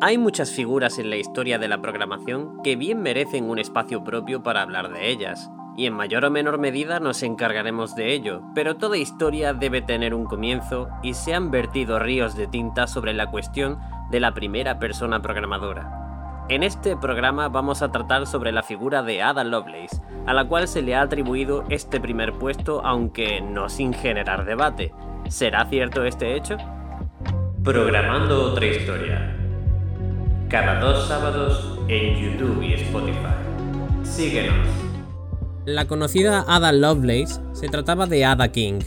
Hay muchas figuras en la historia de la programación que bien merecen un espacio propio para hablar de ellas, y en mayor o menor medida nos encargaremos de ello, pero toda historia debe tener un comienzo y se han vertido ríos de tinta sobre la cuestión de la primera persona programadora. En este programa vamos a tratar sobre la figura de Ada Lovelace, a la cual se le ha atribuido este primer puesto aunque no sin generar debate. ¿Será cierto este hecho? Programando otra historia cada dos sábados en YouTube y Spotify. Síguenos. La conocida Ada Lovelace se trataba de Ada King,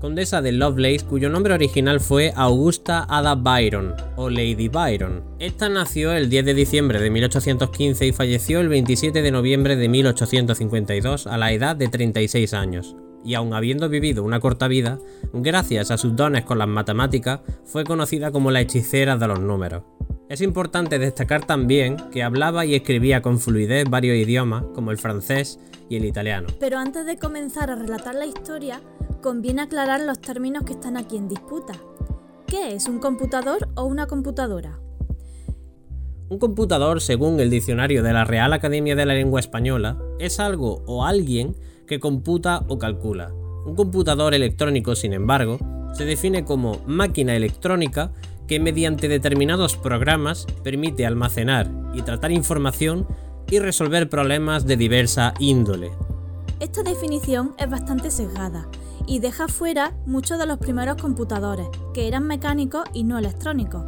condesa de Lovelace cuyo nombre original fue Augusta Ada Byron o Lady Byron. Esta nació el 10 de diciembre de 1815 y falleció el 27 de noviembre de 1852 a la edad de 36 años. Y aun habiendo vivido una corta vida, gracias a sus dones con las matemáticas, fue conocida como la hechicera de los números. Es importante destacar también que hablaba y escribía con fluidez varios idiomas, como el francés y el italiano. Pero antes de comenzar a relatar la historia, conviene aclarar los términos que están aquí en disputa. ¿Qué es un computador o una computadora? Un computador, según el diccionario de la Real Academia de la Lengua Española, es algo o alguien que computa o calcula. Un computador electrónico, sin embargo, se define como máquina electrónica que mediante determinados programas permite almacenar y tratar información y resolver problemas de diversa índole. Esta definición es bastante sesgada y deja fuera muchos de los primeros computadores, que eran mecánicos y no electrónicos.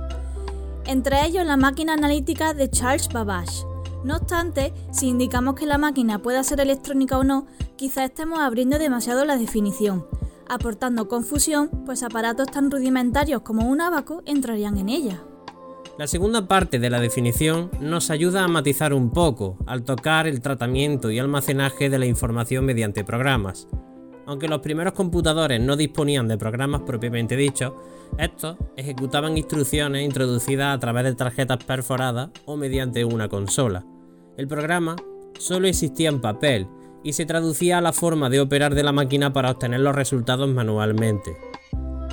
Entre ellos la máquina analítica de Charles Babbage. No obstante, si indicamos que la máquina pueda ser electrónica o no, quizá estemos abriendo demasiado la definición, aportando confusión, pues aparatos tan rudimentarios como un abaco entrarían en ella. La segunda parte de la definición nos ayuda a matizar un poco al tocar el tratamiento y almacenaje de la información mediante programas. Aunque los primeros computadores no disponían de programas propiamente dichos, estos ejecutaban instrucciones introducidas a través de tarjetas perforadas o mediante una consola. El programa solo existía en papel y se traducía a la forma de operar de la máquina para obtener los resultados manualmente.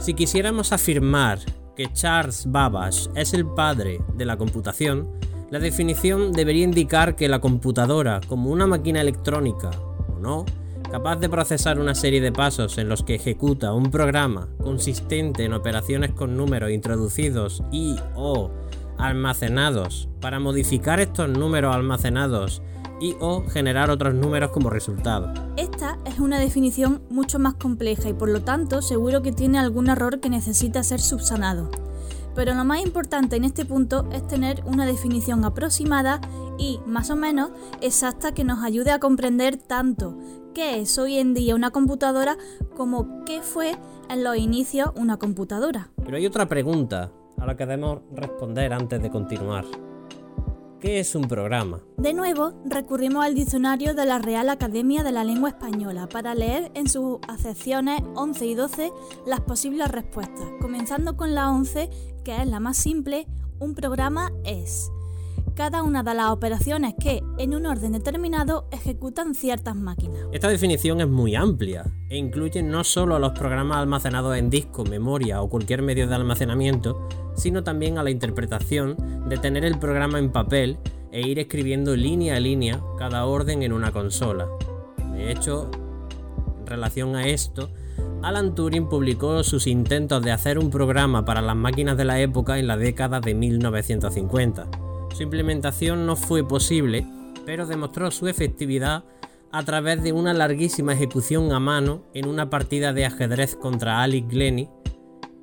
Si quisiéramos afirmar que Charles Babbage es el padre de la computación, la definición debería indicar que la computadora, como una máquina electrónica o no, capaz de procesar una serie de pasos en los que ejecuta un programa consistente en operaciones con números introducidos y o almacenados para modificar estos números almacenados y o generar otros números como resultado. Esta es una definición mucho más compleja y por lo tanto seguro que tiene algún error que necesita ser subsanado. Pero lo más importante en este punto es tener una definición aproximada y más o menos exacta que nos ayude a comprender tanto qué es hoy en día una computadora como qué fue en los inicios una computadora. Pero hay otra pregunta a la que debemos responder antes de continuar. ¿Qué es un programa? De nuevo, recurrimos al diccionario de la Real Academia de la Lengua Española para leer en sus acepciones 11 y 12 las posibles respuestas, comenzando con la 11, que es la más simple, un programa es cada una de las operaciones que, en un orden determinado, ejecutan ciertas máquinas. Esta definición es muy amplia e incluye no solo a los programas almacenados en disco, memoria o cualquier medio de almacenamiento, sino también a la interpretación de tener el programa en papel e ir escribiendo línea a línea cada orden en una consola. De hecho, en relación a esto, Alan Turing publicó sus intentos de hacer un programa para las máquinas de la época en la década de 1950 su implementación no fue posible, pero demostró su efectividad a través de una larguísima ejecución a mano en una partida de ajedrez contra Alex Glenny,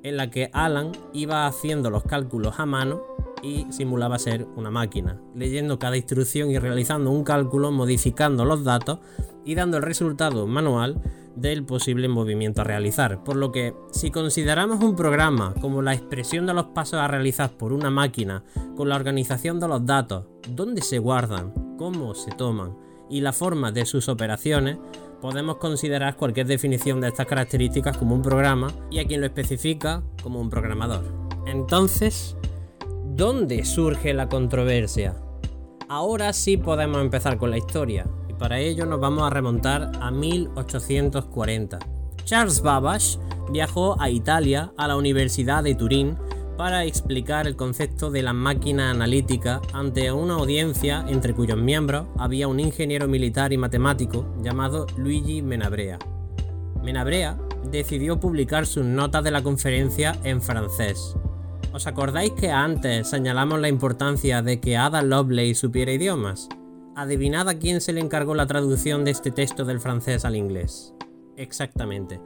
en la que Alan iba haciendo los cálculos a mano y simulaba ser una máquina, leyendo cada instrucción y realizando un cálculo, modificando los datos y dando el resultado manual del posible movimiento a realizar. Por lo que, si consideramos un programa como la expresión de los pasos a realizar por una máquina, con la organización de los datos, dónde se guardan, cómo se toman y la forma de sus operaciones, podemos considerar cualquier definición de estas características como un programa y a quien lo especifica como un programador. Entonces, ¿dónde surge la controversia? Ahora sí podemos empezar con la historia para ello nos vamos a remontar a 1840. Charles Babbage viajó a Italia, a la Universidad de Turín, para explicar el concepto de la máquina analítica ante una audiencia entre cuyos miembros había un ingeniero militar y matemático llamado Luigi Menabrea. Menabrea decidió publicar sus notas de la conferencia en francés. ¿Os acordáis que antes señalamos la importancia de que Ada Lovelace supiera idiomas? Adivinad a quién se le encargó la traducción de este texto del francés al inglés. Exactamente.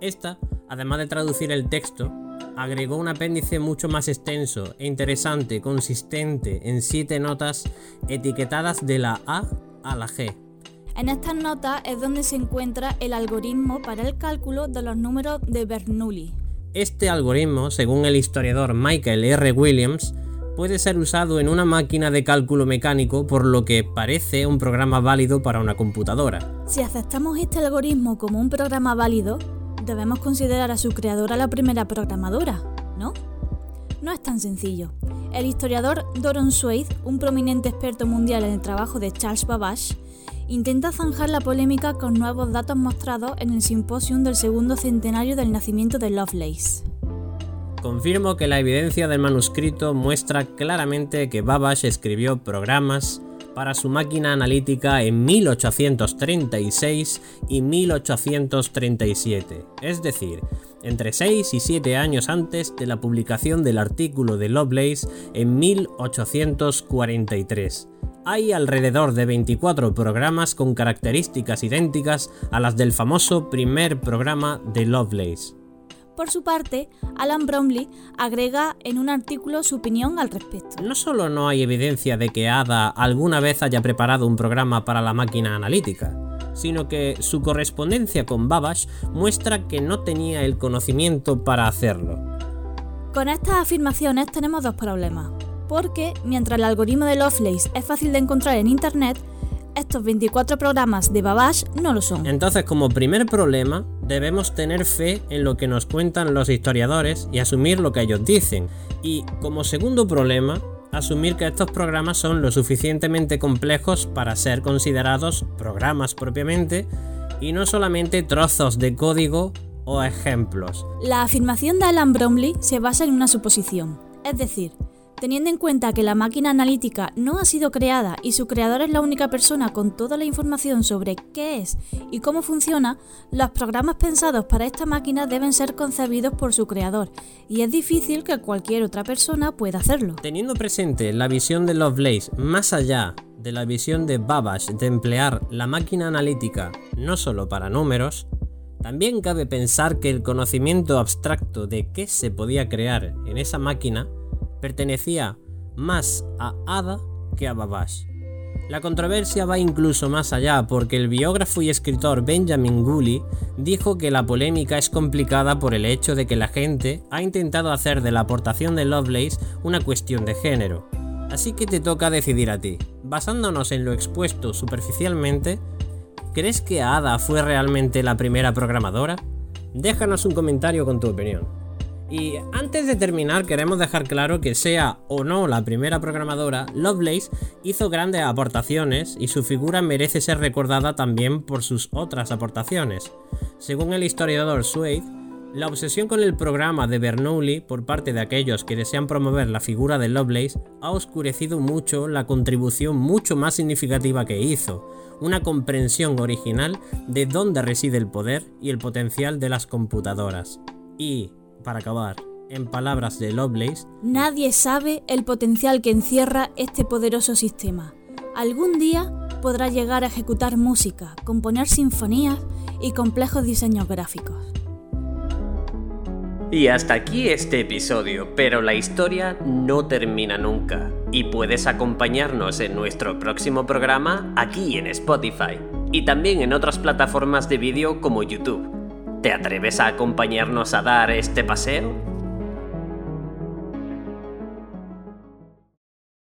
Esta, además de traducir el texto, agregó un apéndice mucho más extenso e interesante, consistente en siete notas etiquetadas de la A a la G. En estas notas es donde se encuentra el algoritmo para el cálculo de los números de Bernoulli. Este algoritmo, según el historiador Michael R. Williams, puede ser usado en una máquina de cálculo mecánico por lo que parece un programa válido para una computadora. Si aceptamos este algoritmo como un programa válido, debemos considerar a su creadora la primera programadora, ¿no? No es tan sencillo. El historiador Doron Swade, un prominente experto mundial en el trabajo de Charles Babbage, intenta zanjar la polémica con nuevos datos mostrados en el simposium del segundo centenario del nacimiento de Lovelace. Confirmo que la evidencia del manuscrito muestra claramente que Babbage escribió programas para su máquina analítica en 1836 y 1837, es decir, entre 6 y 7 años antes de la publicación del artículo de Lovelace en 1843. Hay alrededor de 24 programas con características idénticas a las del famoso primer programa de Lovelace. Por su parte, Alan Bromley agrega en un artículo su opinión al respecto. No solo no hay evidencia de que Ada alguna vez haya preparado un programa para la máquina analítica, sino que su correspondencia con Babbage muestra que no tenía el conocimiento para hacerlo. Con estas afirmaciones tenemos dos problemas, porque mientras el algoritmo de Lovelace es fácil de encontrar en Internet, estos 24 programas de Babbage no lo son. Entonces, como primer problema, debemos tener fe en lo que nos cuentan los historiadores y asumir lo que ellos dicen. Y como segundo problema, asumir que estos programas son lo suficientemente complejos para ser considerados programas propiamente y no solamente trozos de código o ejemplos. La afirmación de Alan Bromley se basa en una suposición, es decir, Teniendo en cuenta que la máquina analítica no ha sido creada y su creador es la única persona con toda la información sobre qué es y cómo funciona, los programas pensados para esta máquina deben ser concebidos por su creador y es difícil que cualquier otra persona pueda hacerlo. Teniendo presente la visión de Lovelace más allá de la visión de Babbage de emplear la máquina analítica no solo para números, también cabe pensar que el conocimiento abstracto de qué se podía crear en esa máquina pertenecía más a Ada que a Babbage. La controversia va incluso más allá porque el biógrafo y escritor Benjamin Gully dijo que la polémica es complicada por el hecho de que la gente ha intentado hacer de la aportación de Lovelace una cuestión de género. Así que te toca decidir a ti. Basándonos en lo expuesto superficialmente, ¿crees que Ada fue realmente la primera programadora? Déjanos un comentario con tu opinión. Y antes de terminar queremos dejar claro que sea o no la primera programadora, Lovelace hizo grandes aportaciones y su figura merece ser recordada también por sus otras aportaciones. Según el historiador Swade, la obsesión con el programa de Bernoulli por parte de aquellos que desean promover la figura de Lovelace ha oscurecido mucho la contribución mucho más significativa que hizo, una comprensión original de dónde reside el poder y el potencial de las computadoras. Y, para acabar, en palabras de Lovelace, nadie sabe el potencial que encierra este poderoso sistema. Algún día podrá llegar a ejecutar música, componer sinfonías y complejos diseños gráficos. Y hasta aquí este episodio, pero la historia no termina nunca. Y puedes acompañarnos en nuestro próximo programa aquí en Spotify y también en otras plataformas de vídeo como YouTube. ¿Te atreves a acompañarnos a dar este paseo?